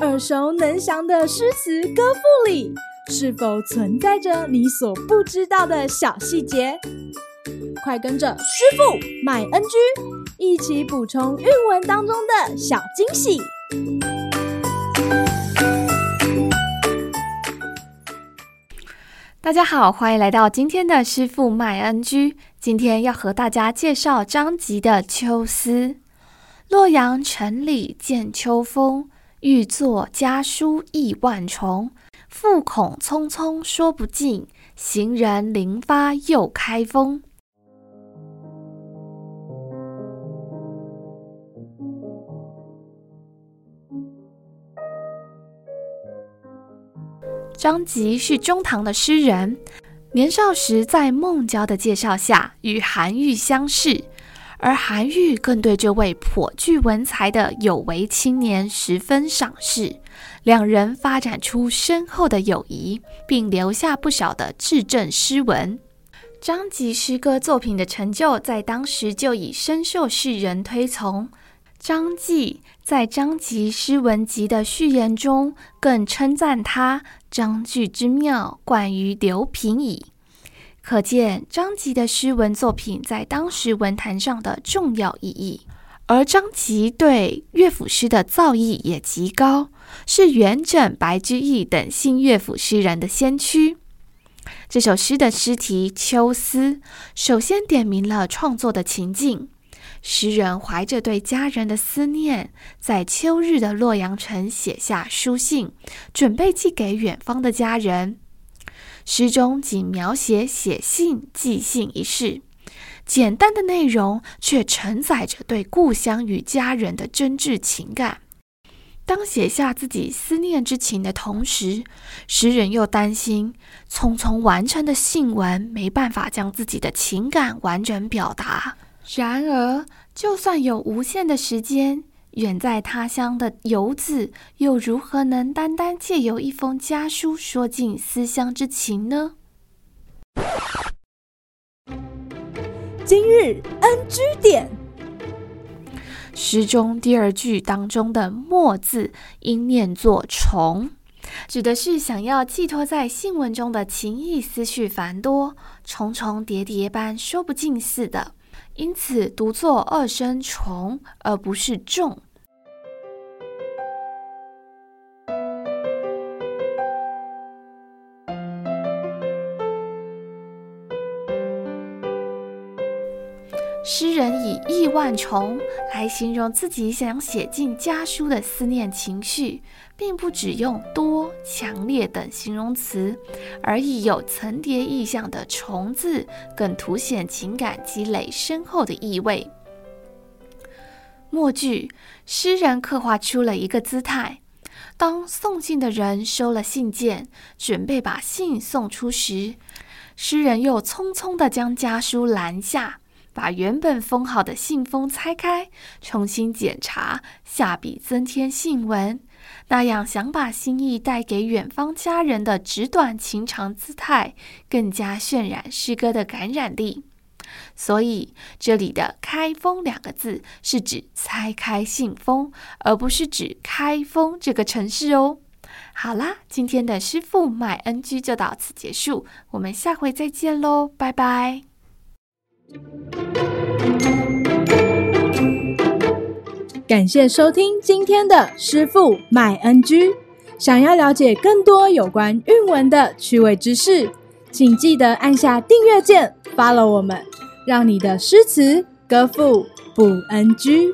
耳熟能详的诗词歌赋里，是否存在着你所不知道的小细节？快跟着师傅麦恩居一起补充韵文当中的小惊喜！大家好，欢迎来到今天的师傅麦恩居。今天要和大家介绍张籍的《秋思》：洛阳城里见秋风。欲作家书意万重，复恐匆匆说不尽。行人临发又开封。张籍是中唐的诗人，年少时在孟郊的介绍下与韩愈相识。而韩愈更对这位颇具文采的有为青年十分赏识，两人发展出深厚的友谊，并留下不少的至正诗文。张籍诗歌作品的成就在当时就已深受世人推崇。张继在《张籍诗文集》的序言中，更称赞他“章句之妙，冠于流平矣”。可见张籍的诗文作品在当时文坛上的重要意义，而张籍对乐府诗的造诣也极高，是元稹、白居易等新乐府诗人的先驱。这首诗的诗题《秋思》，首先点明了创作的情境：诗人怀着对家人的思念，在秋日的洛阳城写下书信，准备寄给远方的家人。诗中仅描写写信、寄信一事，简单的内容却承载着对故乡与家人的真挚情感。当写下自己思念之情的同时，诗人又担心匆匆完成的信文没办法将自己的情感完整表达。然而，就算有无限的时间，远在他乡的游子又如何能单单借由一封家书说尽思乡之情呢？今日 NG 点，诗中第二句当中的“墨”字应念作“重”，指的是想要寄托在信文中的情意思绪繁多，重重叠叠般说不尽似的。因此读作二声重，而不是重。诗人以亿万重来形容自己想写进家书的思念情绪，并不只用多、强烈等形容词，而以有层叠意象的“重”字，更凸显情感积累深厚的意味。末句，诗人刻画出了一个姿态：当送信的人收了信件，准备把信送出时，诗人又匆匆地将家书拦下。把原本封好的信封拆开，重新检查，下笔增添信文，那样想把心意带给远方家人的纸短情长姿态，更加渲染诗歌的感染力。所以，这里的“开封”两个字是指拆开信封，而不是指开封这个城市哦。好啦，今天的师傅麦恩居就到此结束，我们下回再见喽，拜拜。感谢收听今天的师傅卖 NG。想要了解更多有关韵文的趣味知识，请记得按下订阅键，follow 我们，让你的诗词歌赋不 NG。